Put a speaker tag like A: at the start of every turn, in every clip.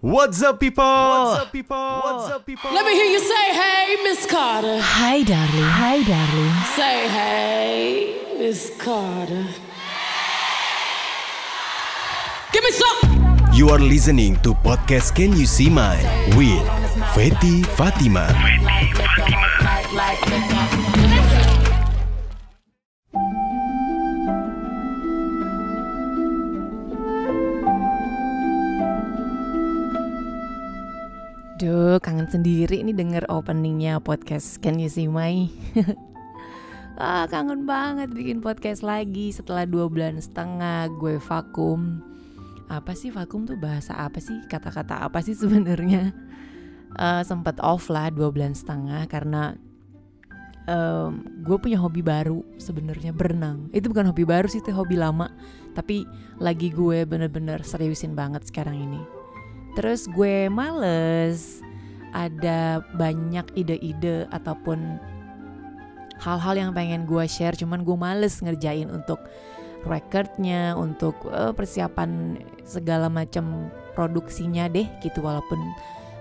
A: What's up people? What's up people? What's up people?
B: Let me hear you say, hey, Miss Carter.
C: Hi darling. Hi darling.
B: Say, hey, Miss Carter. Give me some.
A: You are listening to podcast Can You See Mine with Feti Fatima.
C: Duh, kangen sendiri nih denger openingnya podcast Can You See My? ah, kangen banget bikin podcast lagi setelah dua bulan setengah gue vakum. Apa sih vakum tuh bahasa apa sih? Kata-kata apa sih sebenarnya? Uh, sempet off lah dua bulan setengah karena um, gue punya hobi baru sebenarnya berenang. Itu bukan hobi baru sih, itu hobi lama. Tapi lagi gue bener-bener seriusin banget sekarang ini. Terus gue males. Ada banyak ide-ide ataupun hal-hal yang pengen gue share cuman gue males ngerjain untuk recordnya untuk uh, persiapan segala macam produksinya deh gitu walaupun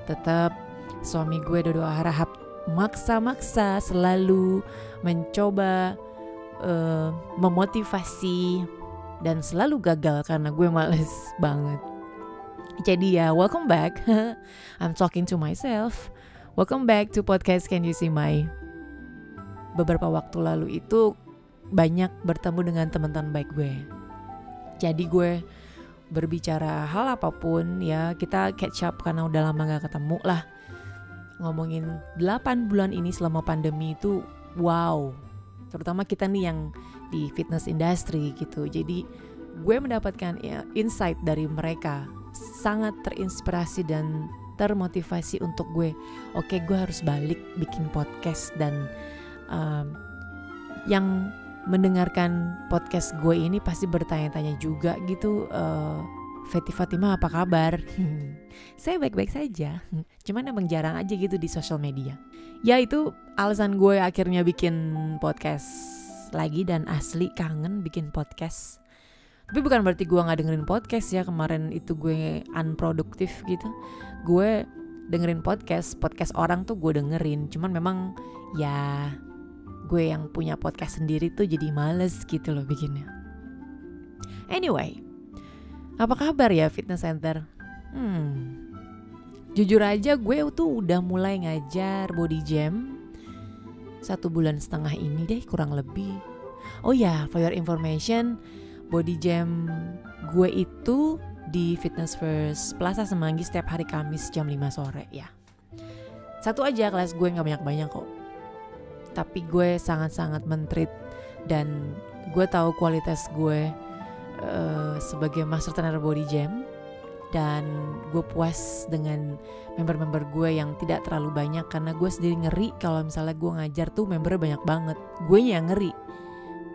C: tetap suami gue Dodo Harahap maksa-maksa selalu mencoba uh, memotivasi dan selalu gagal karena gue males banget jadi ya, welcome back. I'm talking to myself. Welcome back to podcast Can You See My. Beberapa waktu lalu itu banyak bertemu dengan teman-teman baik gue. Jadi gue berbicara hal apa pun ya kita catch up karena udah lama gak ketemu lah. Ngomongin 8 bulan ini selama pandemi itu wow. Terutama kita nih yang di fitness industry gitu. Jadi gue mendapatkan ya, insight dari mereka sangat terinspirasi dan termotivasi untuk gue oke gue harus balik bikin podcast dan um, yang mendengarkan podcast gue ini pasti bertanya-tanya juga gitu uh, Feti Fatima apa kabar? Saya baik-baik saja. Cuman emang jarang aja gitu di sosial media. Ya itu alasan gue akhirnya bikin podcast lagi dan asli kangen bikin podcast. Tapi bukan berarti gue nggak dengerin podcast ya kemarin itu gue unproduktif gitu. Gue dengerin podcast, podcast orang tuh gue dengerin. Cuman memang ya gue yang punya podcast sendiri tuh jadi males gitu loh bikinnya. Anyway, apa kabar ya fitness center? Hmm, jujur aja gue tuh udah mulai ngajar body jam satu bulan setengah ini deh kurang lebih. Oh ya, for your information, body jam gue itu di Fitness First Plaza Semanggi setiap hari Kamis jam 5 sore ya. Satu aja kelas gue nggak banyak-banyak kok. Tapi gue sangat-sangat mentrit dan gue tahu kualitas gue uh, sebagai master trainer body jam dan gue puas dengan member-member gue yang tidak terlalu banyak karena gue sendiri ngeri kalau misalnya gue ngajar tuh membernya banyak banget gue yang ngeri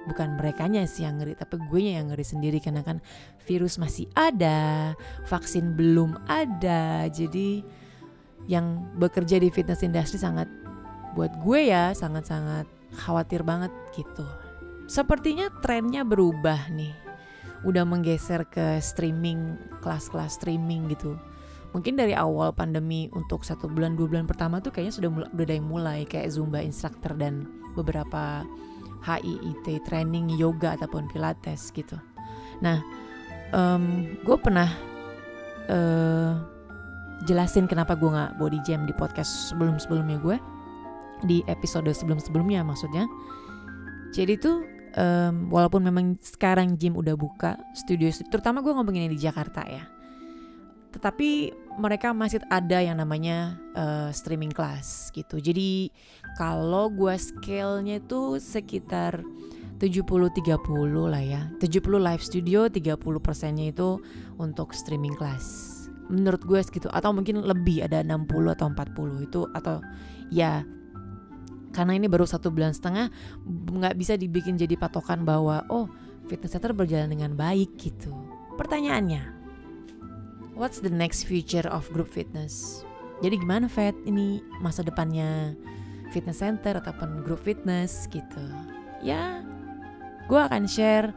C: bukan mereka sih yang ngeri tapi gue yang ngeri sendiri karena kan virus masih ada vaksin belum ada. Jadi yang bekerja di fitness industry sangat buat gue ya sangat-sangat khawatir banget gitu. Sepertinya trennya berubah nih. Udah menggeser ke streaming kelas-kelas streaming gitu. Mungkin dari awal pandemi untuk satu bulan dua bulan pertama tuh kayaknya sudah mulai, udah mulai kayak zumba instructor dan beberapa HIIT training yoga ataupun pilates gitu. Nah, um, gue pernah uh, jelasin kenapa gue nggak body jam di podcast sebelum sebelumnya gue di episode sebelum sebelumnya maksudnya. Jadi tuh um, walaupun memang sekarang gym udah buka studio, terutama gue ngomongin di Jakarta ya. Tetapi mereka masih ada yang namanya uh, streaming class gitu. Jadi kalau gue scale-nya itu sekitar 70-30 lah ya. 70 live studio, 30 persennya itu untuk streaming class. Menurut gue segitu atau mungkin lebih ada 60 atau 40 itu atau ya karena ini baru satu bulan setengah nggak bisa dibikin jadi patokan bahwa oh fitness center berjalan dengan baik gitu. Pertanyaannya, what's the next future of group fitness? Jadi gimana Fat ini masa depannya fitness center ataupun group fitness gitu? Ya, gue akan share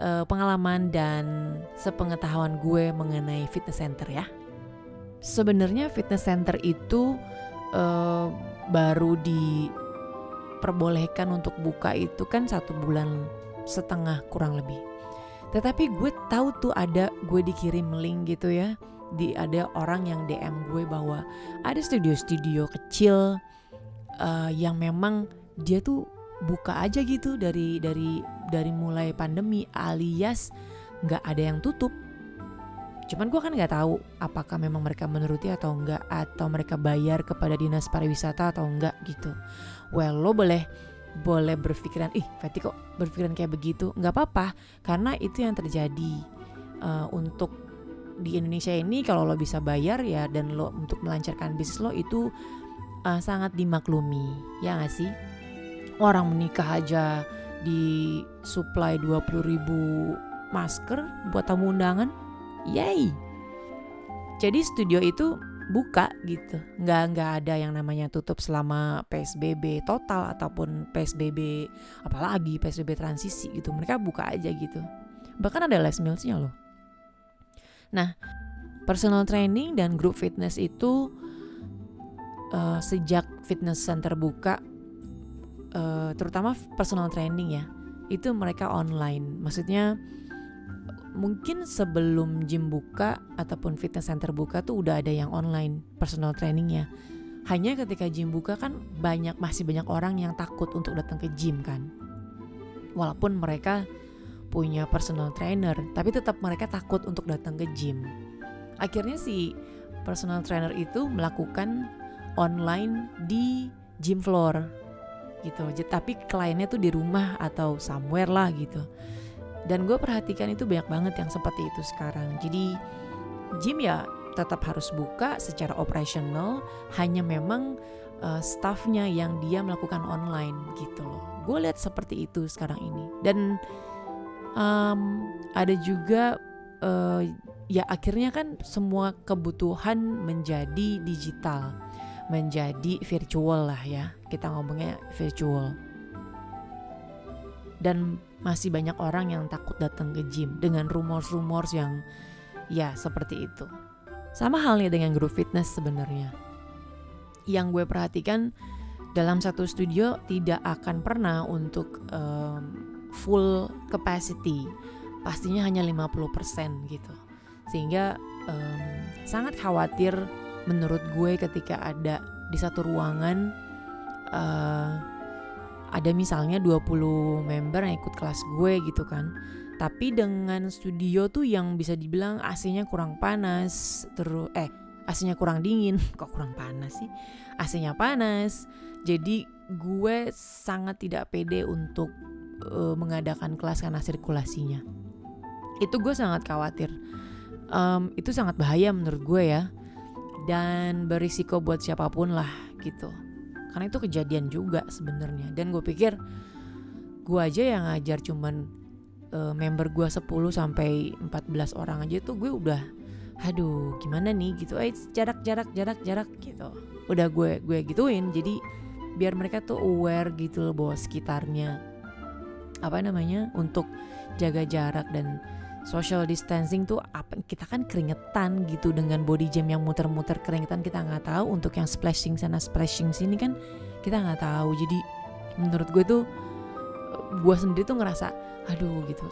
C: uh, pengalaman dan sepengetahuan gue mengenai fitness center ya. sebenarnya fitness center itu uh, baru diperbolehkan untuk buka itu kan satu bulan setengah kurang lebih. Tetapi gue tahu tuh ada gue dikirim link gitu ya. Di ada orang yang DM gue bahwa ada studio-studio kecil uh, yang memang dia tuh buka aja gitu dari dari dari mulai pandemi alias nggak ada yang tutup. Cuman gue kan nggak tahu apakah memang mereka menuruti atau enggak atau mereka bayar kepada dinas pariwisata atau enggak gitu. Well lo boleh boleh berpikiran ih Fatih kok berpikiran kayak begitu? Nggak apa-apa karena itu yang terjadi uh, untuk di Indonesia ini kalau lo bisa bayar ya dan lo untuk melancarkan bisnis lo itu uh, sangat dimaklumi ya nggak sih? Orang menikah aja di supply 20 ribu masker buat tamu undangan yay! Jadi studio itu buka gitu. Nggak nggak ada yang namanya tutup selama psbb total ataupun psbb apalagi psbb transisi gitu. Mereka buka aja gitu. Bahkan ada les mealsnya loh. Nah personal training dan group fitness itu uh, sejak fitness center buka uh, terutama personal training ya itu mereka online. Maksudnya mungkin sebelum gym buka ataupun fitness center buka tuh udah ada yang online personal trainingnya. Hanya ketika gym buka kan banyak masih banyak orang yang takut untuk datang ke gym kan. Walaupun mereka punya personal trainer, tapi tetap mereka takut untuk datang ke gym. Akhirnya si personal trainer itu melakukan online di gym floor gitu. Tapi kliennya tuh di rumah atau somewhere lah gitu dan gue perhatikan itu banyak banget yang seperti itu sekarang. Jadi gym ya tetap harus buka secara operasional hanya memang uh, staffnya yang dia melakukan online gitu loh. Gue lihat seperti itu sekarang ini. Dan um, ada juga uh, ya akhirnya kan semua kebutuhan menjadi digital menjadi virtual lah ya. Kita ngomongnya virtual dan masih banyak orang yang takut datang ke gym dengan rumors-rumors yang ya seperti itu. Sama halnya dengan grup fitness sebenarnya. Yang gue perhatikan dalam satu studio tidak akan pernah untuk um, full capacity. Pastinya hanya 50% gitu. Sehingga um, sangat khawatir menurut gue ketika ada di satu ruangan uh, ada misalnya 20 member yang ikut kelas gue gitu kan. Tapi dengan studio tuh yang bisa dibilang AC-nya kurang panas terus eh AC-nya kurang dingin. Kok kurang panas sih? AC-nya panas. Jadi gue sangat tidak pede untuk uh, mengadakan kelas karena sirkulasinya. Itu gue sangat khawatir. Um, itu sangat bahaya menurut gue ya. Dan berisiko buat siapa pun lah gitu karena itu kejadian juga sebenarnya. Dan gue pikir gue aja yang ngajar cuman uh, member gue 10 sampai 14 orang aja tuh gue udah aduh gimana nih? Gitu. Eh jarak jarak jarak jarak gitu. Udah gue gue gituin. Jadi biar mereka tuh aware gitu loh bahwa sekitarnya apa namanya untuk jaga jarak dan social distancing tuh apa kita kan keringetan gitu dengan body jam yang muter-muter keringetan kita nggak tahu untuk yang splashing sana splashing sini kan kita nggak tahu. Jadi menurut gue tuh gue sendiri tuh ngerasa aduh gitu.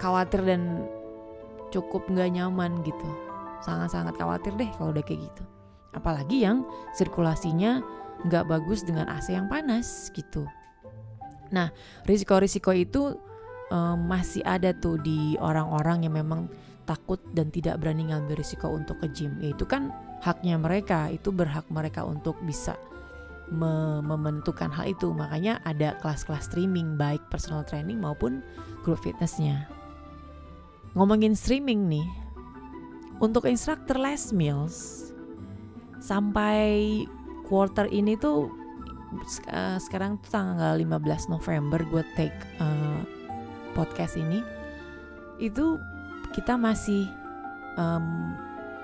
C: Khawatir dan cukup nggak nyaman gitu. Sangat-sangat khawatir deh kalau udah kayak gitu. Apalagi yang sirkulasinya nggak bagus dengan AC yang panas gitu. Nah risiko-risiko itu um, masih ada tuh di orang-orang yang memang takut dan tidak berani ngambil risiko untuk ke gym. Ya itu kan haknya mereka, itu berhak mereka untuk bisa me membentukkan hal itu. Makanya ada kelas-kelas streaming baik personal training maupun group fitnessnya. Ngomongin streaming nih, untuk instruktur Les Mills sampai quarter ini tuh uh, sekarang tuh tanggal 15 November gue take uh, podcast ini itu kita masih um,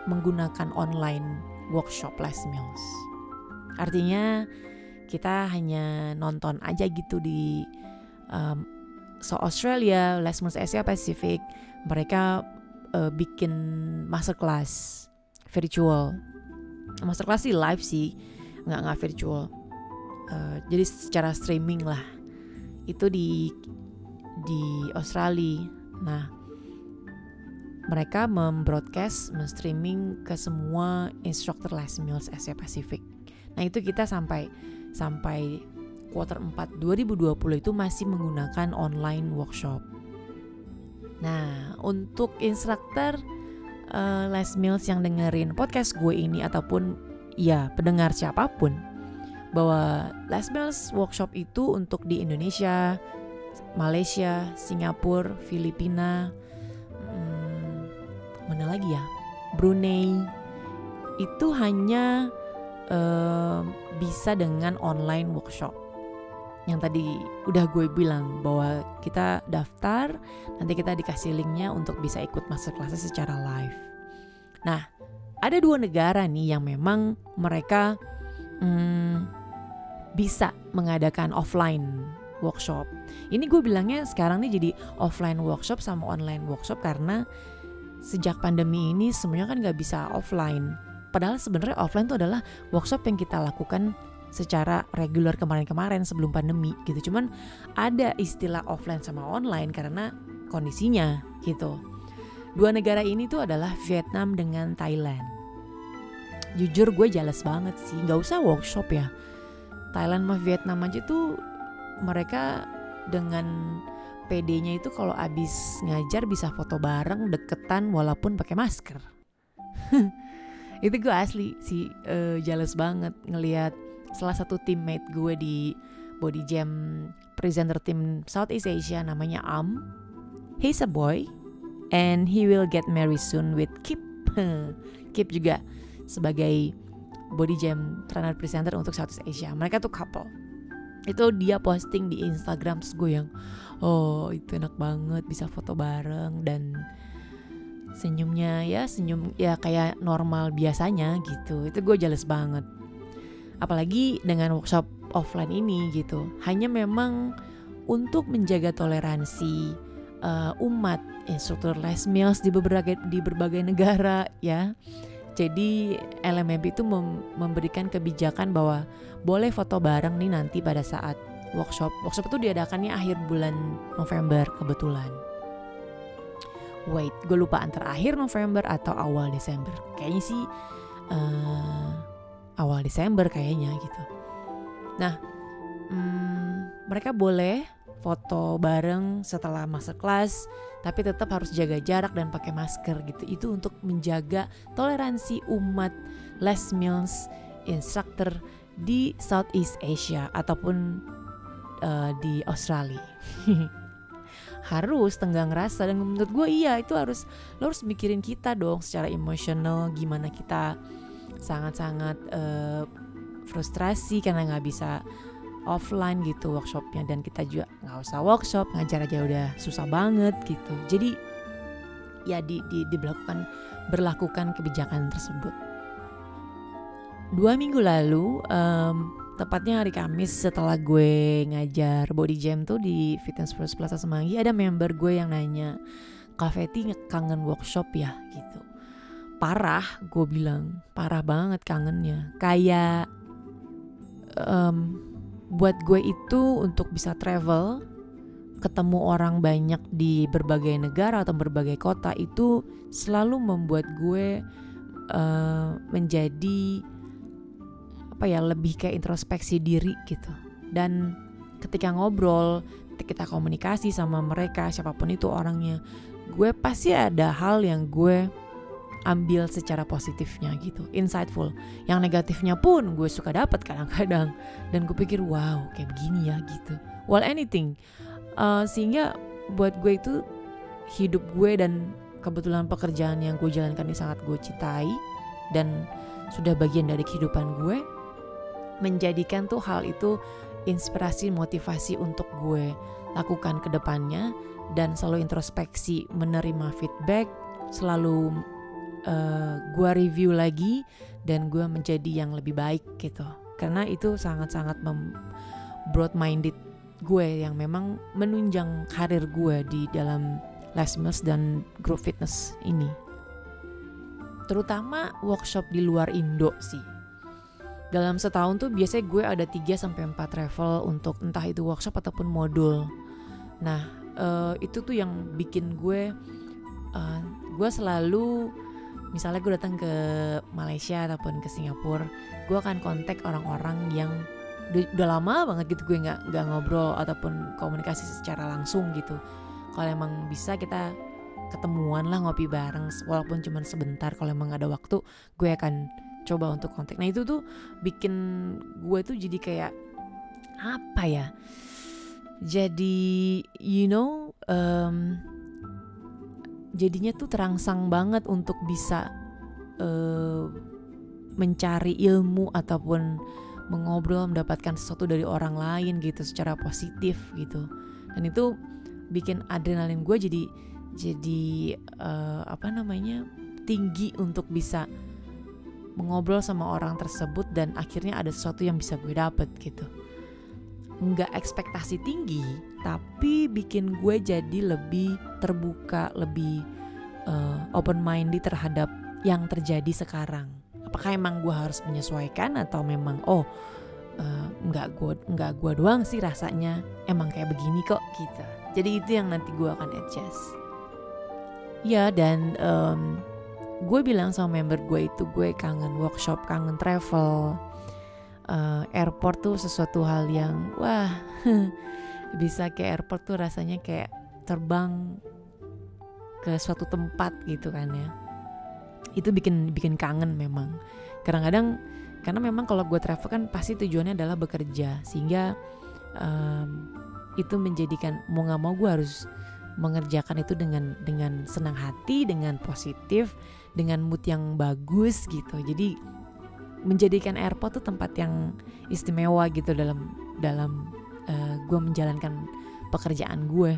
C: menggunakan online workshop Les Mills. Artinya kita hanya nonton aja gitu di um, so Australia, Les Mills Asia Pacific, mereka uh, bikin masterclass virtual. Masterclass sih live sih nggak nggak virtual. Uh, jadi secara streaming lah. Itu di di Australia nah mereka membroadcast, streaming ke semua instruktur Les Mills Asia Pacific. Nah itu kita sampai sampai quarter 4 2020 itu masih menggunakan online workshop. Nah untuk instruktur uh, Les Mills yang dengerin podcast gue ini ataupun ya pendengar siapa pun bahwa Les Mills workshop itu untuk di Indonesia, Malaysia, Singapura, Filipina, mana lagi ya? Brunei. Itu hanya uh, bisa dengan online workshop. Yang tadi udah gue bilang bahwa kita daftar nanti kita dikasih linknya untuk bisa ikut masterclass secara live. Nah ada dua negara nih yang memang mereka hmm, bisa mengadakan offline workshop. Ini gue bilangnya sekarang nih jadi offline workshop sama online workshop karena sejak pandemi ini semuanya kan nggak bisa offline. Padahal sebenarnya offline itu adalah workshop yang kita lakukan secara reguler kemarin-kemarin sebelum pandemi gitu. Cuman ada istilah offline sama online karena kondisinya gitu. Dua negara ini tuh adalah Vietnam dengan Thailand. Jujur gue jelas banget sih, nggak usah workshop ya. Thailand sama Vietnam aja tuh mereka dengan PD-nya itu kalau abis ngajar bisa foto bareng deketan walaupun pakai masker. itu gue asli sih uh, jealous banget ngelihat salah satu teammate gue di body jam presenter tim Southeast Asia namanya Am. He's a boy and he will get married soon with Kip. Kip juga sebagai body jam trainer presenter untuk Southeast Asia. Mereka tuh couple. Itu dia posting di Instagram gue yang oh itu enak banget bisa foto bareng. Dan senyumnya ya senyum ya kayak normal biasanya gitu. Itu gue jelas banget. Apalagi dengan workshop offline ini gitu. Hanya memang untuk menjaga toleransi uh, umat instruktur les mills di berbagai di berbagai negara ya jadi LMMP itu mem memberikan kebijakan bahwa boleh foto bareng nih nanti pada saat workshop. Workshop itu diadakannya akhir bulan November kebetulan. Wait, gue lupa antara akhir November atau awal Desember. Kayaknya sih uh, awal Desember kayaknya gitu. Nah, hmm, mereka boleh foto bareng setelah masterclass, tapi tetap harus jaga jarak dan pakai masker gitu. Itu untuk menjaga toleransi umat Les Mills instructor di Southeast Asia ataupun uh, di Australia harus tenggang rasa dan menurut gue iya itu harus lo harus mikirin kita dong secara emosional gimana kita sangat-sangat uh, frustrasi karena nggak bisa offline gitu workshopnya. Dan kita juga nggak usah workshop ngajar aja udah susah banget gitu. Jadi ya di, di diberlakukan berlakukan kebijakan tersebut. Dua minggu lalu um, tepatnya hari Kamis setelah gue ngajar body jam tuh di Fitness First Plaza Semanggi ada member gue yang nanya Kak Feti kangen workshop ya? Gitu. Parah gue bilang. Parah banget kangennya. Kayak um, buat gue itu untuk bisa travel ketemu orang banyak di berbagai negara atau berbagai kota itu selalu membuat gue uh, menjadi apa ya lebih kayak introspeksi diri gitu. Dan ketika ngobrol kita komunikasi sama mereka siapa pun itu orangnya gue pasti ada hal yang gue ambil secara positifnya gitu insightful. Yang negatifnya pun gue suka dapat kadang-kadang. Dan gue pikir wow kayak begini ya gitu. Well anything. Uh, sehingga buat gue itu hidup gue dan kebetulan pekerjaan yang gue jalankan ini sangat gue cintai dan sudah bagian dari kehidupan gue menjadikan tuh hal itu inspirasi motivasi untuk gue lakukan ke depannya dan selalu introspeksi menerima feedback selalu uh, gue review lagi dan gue menjadi yang lebih baik gitu karena itu sangat-sangat broad minded gue yang memang menunjang karir gue di dalam Les Mills dan Group Fitness ini terutama workshop di luar Indo sih. Dalam setahun tuh biasanya gue ada 3 sampai 4 travel untuk entah itu workshop ataupun modul. Nah, uh, itu tuh yang bikin gue uh, gue selalu misalnya gue datang ke Malaysia ataupun ke Singapura, gue akan kontak orang-orang yang udah, lama banget gitu gue nggak nggak ngobrol ataupun komunikasi secara langsung gitu. Kalau emang bisa kita ketemuan lah ngopi bareng walaupun cuma sebentar kalau emang ada waktu gue akan coba untuk kontak nah itu tuh bikin gue tuh jadi kayak apa ya jadi you know um, jadinya tuh terangsang banget untuk bisa uh, mencari ilmu ataupun mengobrol mendapatkan sesuatu dari orang lain gitu secara positif gitu. Dan itu bikin adrenalin gue jadi jadi uh, apa namanya tinggi untuk bisa mengobrol sama orang tersebut dan akhirnya ada sesuatu yang bisa gue dapet gitu nggak ekspektasi tinggi tapi bikin gue jadi lebih terbuka lebih uh, open minded terhadap yang terjadi sekarang. Apakah emang gue harus menyesuaikan atau memang oh uh, nggak gue nggak gue doang sih rasanya emang kayak begini kok gitu. Jadi itu yang nanti gue akan adjust. Ya dan um, gue bilang sama member gue itu gue kangen workshop kangen travel uh, airport tuh sesuatu hal yang wah bisa ke airport tuh rasanya kayak terbang ke suatu tempat gitu kan ya itu bikin bikin kangen memang kadang-kadang karena memang kalau gue travel kan pasti tujuannya adalah bekerja sehingga um, itu menjadikan mau nggak mau gue harus mengerjakan itu dengan dengan senang hati, dengan positif, dengan mood yang bagus gitu. Jadi menjadikan airport tuh tempat yang istimewa gitu dalam dalam uh, eh, gue menjalankan pekerjaan gue.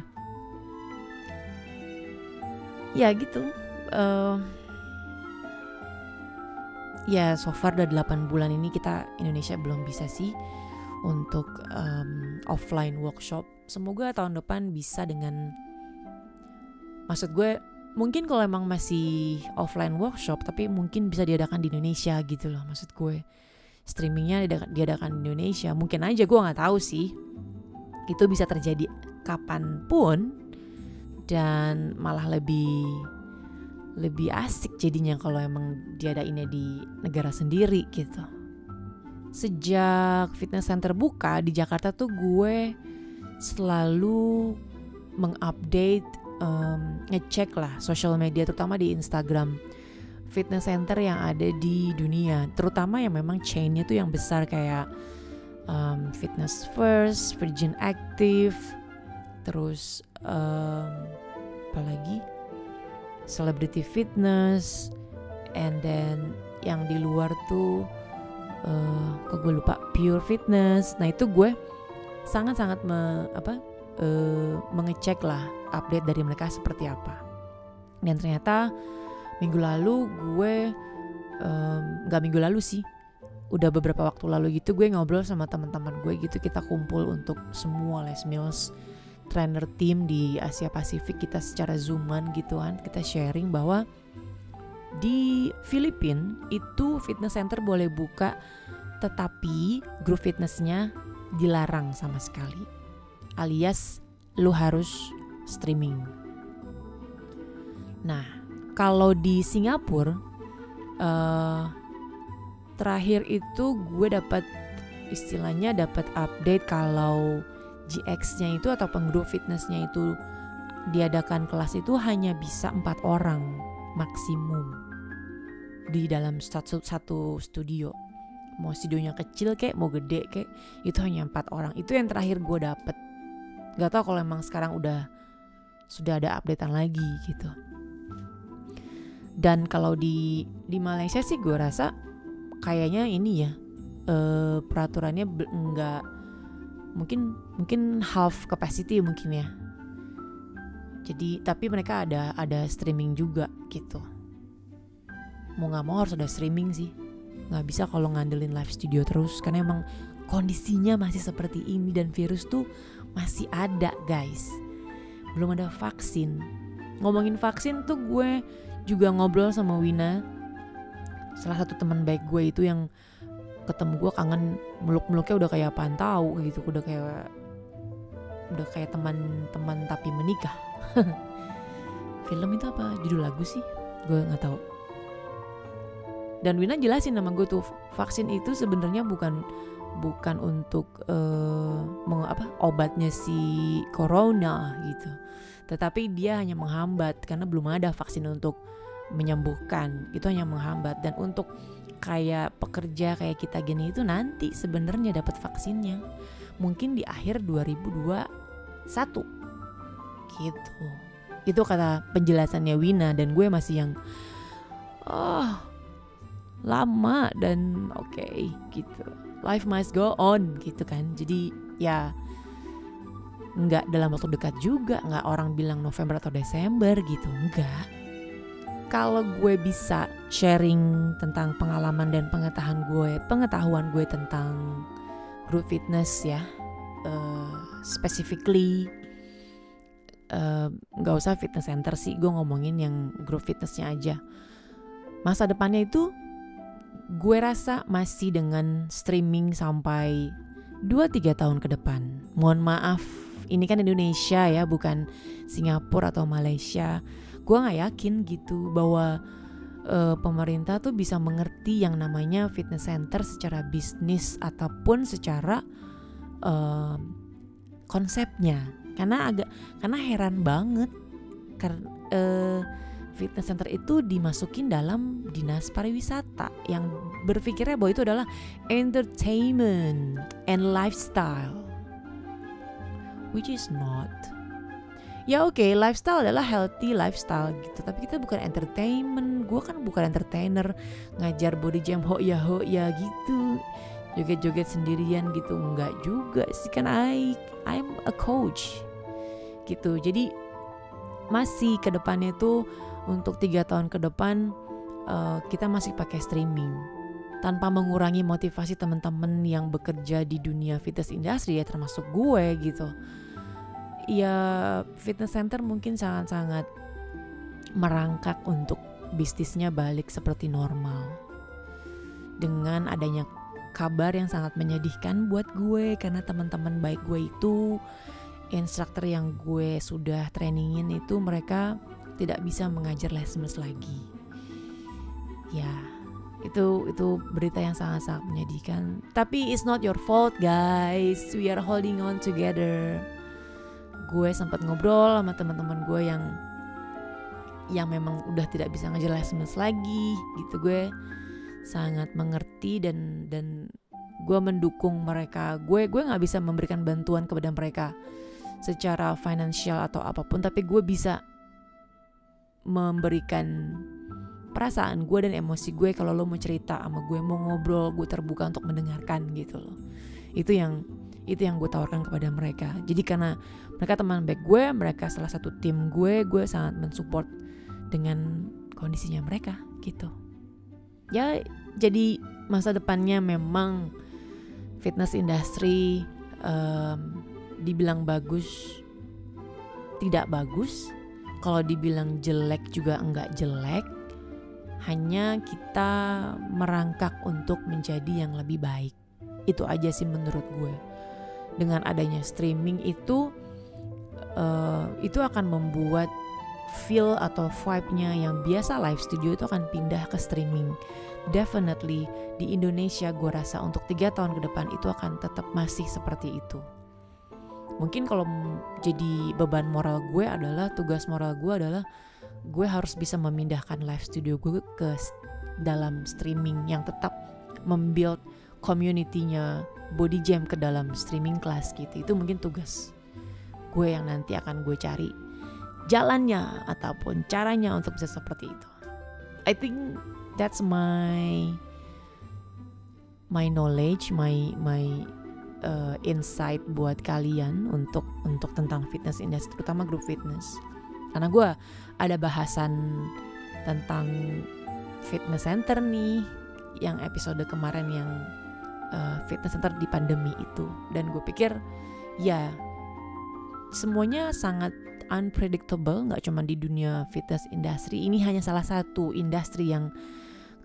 C: Ya gitu. Uh, ya so far udah 8 bulan ini kita Indonesia belum bisa sih untuk um, offline workshop. Semoga tahun depan bisa dengan maksud gue mungkin kalau emang masih offline workshop tapi mungkin bisa diadakan di Indonesia gitu loh maksud gue. Streamingnya diadakan di Indonesia. Mungkin aja gue nggak tahu sih. Itu bisa terjadi kapan pun dan malah lebih lebih asik jadinya kalau emang diadainnya di negara sendiri gitu. Sejak fitness center buka di Jakarta tuh gue selalu mengupdate um, ngecek lah social media terutama di Instagram. Fitness center yang ada di dunia terutama yang memang chainnya tuh yang besar kayak um, Fitness First, Virgin Active, terus um, apa lagi? Celebrity Fitness, and then yang di luar tuh uh, kok gue lupa? Pure Fitness. Nah itu gue sangat-sangat me, uh, mengecek lah update dari mereka seperti apa. Dan ternyata minggu lalu gue um, minggu lalu sih, udah beberapa waktu lalu gitu gue ngobrol sama teman-teman gue gitu kita kumpul untuk semua Les Mills trainer team di Asia Pasifik kita secara zooman gitu kan kita sharing bahwa di Filipina itu fitness center boleh buka tetapi grup fitnessnya dilarang sama sekali alias lu harus streaming. Nah, kalau di Singapura uh, terakhir itu gue dapat istilahnya dapat update kalau GX-nya itu atau pengguru fitnessnya itu diadakan kelas itu hanya bisa empat orang maksimum di dalam satu, satu studio. Mau studionya kecil kek mau gede kek itu hanya empat orang. Itu yang terakhir gue dapet. Gak tau kalau emang sekarang udah sudah ada updatean lagi gitu. Dan kalau di di Malaysia sih gue rasa kayaknya ini ya uh, peraturannya enggak mungkin mungkin half capacity mungkin ya. Jadi tapi mereka ada ada streaming juga gitu. Mau nggak mau harus ada streaming sih. Nggak bisa kalau ngandelin live studio terus karena emang kondisinya masih seperti ini dan virus tuh masih ada guys belum ada vaksin. Ngomongin vaksin tuh gue juga ngobrol sama Wina. Salah satu teman baik gue itu yang ketemu gue kangen meluk-meluknya udah kayak apaan tahu gitu udah kayak udah kayak teman-teman tapi menikah. Film itu apa? Judul lagu sih? Gue nggak tahu. Dan Wina jelasin nama gue tuh vaksin itu sebenarnya bukan bukan untuk uh, apa obatnya si corona gitu. Tetapi dia hanya menghambat karena belum ada vaksin untuk menyembuhkan. Itu hanya menghambat. Dan untuk kayak pekerja kayak kita gini itu nanti sebenarnya dapat vaksinnya. Mungkin di akhir 2021 gitu. Itu kata penjelasannya Wina dan gue masih yang oh lama dan oke okay, gitu life must go on gitu kan. Jadi ya nggak dalam waktu dekat juga. Nggak orang bilang November atau Desember gitu enggak kalau gue bisa sharing tentang pengalaman dan pengetahuan gue pengetahuan gue tentang group fitness ya uh, specifically eh, nggak uh, usah fitness center sih. Gue ngomongin yang group fitnessnya aja. Masa depannya itu gue rasa masih dengan streaming sampai 2-3 tahun ke depan. Mohon maaf, ini kan Indonesia ya, bukan Singapura atau Malaysia. Gue gak yakin gitu bahwa uh, pemerintah tuh bisa mengerti yang namanya fitness center secara bisnis ataupun secara uh, konsepnya. Karena agak, karena heran banget. Karena uh, fitness center itu dimasukin dalam dinas pariwisata yang berpikirnya bahwa itu adalah entertainment and lifestyle which is not. Ya oke okay, lifestyle adalah healthy lifestyle gitu. Tapi kita bukan entertainment. Gue kan bukan entertainer ngajar body jam ho ya ho ya gitu. Joget-joget sendirian gitu. Enggak juga sih kan I I'm a coach gitu. Jadi masih ke depannya tuh untuk tiga tahun ke depan uh, kita masih pakai streaming. Tanpa mengurangi motivasi teman-teman yang bekerja di dunia fitness industry ya termasuk gue gitu. Ya fitness center mungkin sangat-sangat merangkak untuk bisnisnya balik seperti normal. Dengan adanya kabar yang sangat menyedihkan buat gue karena teman-teman baik gue itu instruktur yang gue sudah trainingin itu mereka tidak bisa mengajar les lagi. Ya, itu itu berita yang sangat-sangat menyedihkan. Tapi it's not your fault guys. We are holding on together. Gue sempat ngobrol sama teman-teman gue yang yang memang udah tidak bisa ngajar les lagi gitu gue sangat mengerti dan dan gue mendukung mereka gue gue nggak bisa memberikan bantuan kepada mereka secara finansial atau apa pun tapi gue bisa memberikan perasaan gue dan emosi gue kalau lo mau cerita sama gue mau ngobrol gue terbuka untuk mendengarkan gitu loh. Itu yang itu yang gue tawarkan kepada mereka. Jadi karena mereka teman baik gue mereka salah satu tim gue gue sangat mensupport dengan kondisinya mereka gitu. Ya jadi masa depannya memang fitness industry um, dibilang bagus tidak bagus kalau dibilang jelek juga enggak jelek hanya kita merangkak untuk menjadi yang lebih baik. Itu aja sih menurut gue. Dengan adanya streaming itu uh, itu akan membuat feel atau vibe-nya yang biasa live studio itu akan pindah ke streaming. Definitely di Indonesia gue rasa untuk tiga tahun ke depan itu akan tetap masih seperti itu mungkin kalau jadi beban moral gue adalah tugas moral gue adalah gue harus bisa memindahkan live studio gue ke dalam streaming yang tetap membuild community-nya body jam ke dalam streaming class gitu. Itu mungkin tugas gue yang nanti akan gue cari jalannya ataupun caranya untuk bisa seperti itu. I think that's my my knowledge my my uh, insight buat kalian untuk untuk tentang fitness industry terutama grup fitness. Karena gue ada bahasan tentang fitness center nih yang episode kemarin yang uh, fitness center di pandemi itu. Dan gue pikir ya semuanya sangat unpredictable nggak cuma di dunia fitness industry. Ini hanya salah satu industri yang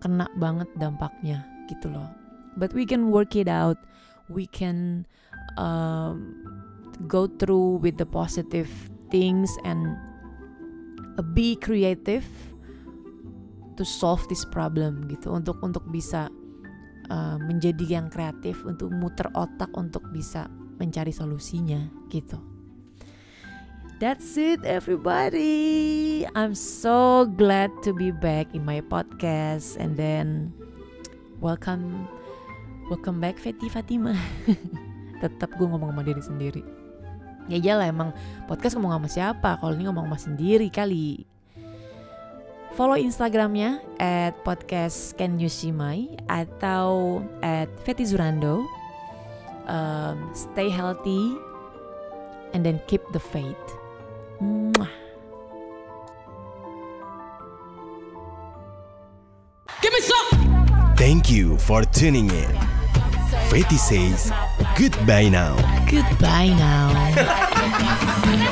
C: kena banget dampaknya gitu loh. But we can work it out we can um, go through with the positive things and uh, be creative to solve this problem gitu untuk untuk bisa uh, menjadi yang kreatif untuk muter otak untuk bisa mencari solusinya gitu. That's it everybody. I'm so glad to be back in my podcast and then welcome welcome back Feti Fatima. Tetap gue ngomong sama diri sendiri. Ya iyalah emang podcast ngomong sama siapa? Kalau ini ngomong sama sendiri kali. Follow Instagramnya at podcast Can You See My atau at Feti Zurando. Um, stay healthy and then keep the faith. Mwah.
B: Give me some.
A: Thank you for tuning in. Fetty says goodbye now.
C: Goodbye now.